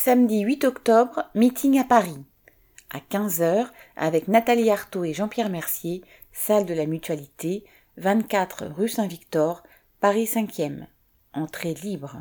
Samedi 8 octobre, meeting à Paris. À 15h, avec Nathalie Artaud et Jean-Pierre Mercier, salle de la Mutualité, 24 rue Saint-Victor, Paris 5e. Entrée libre.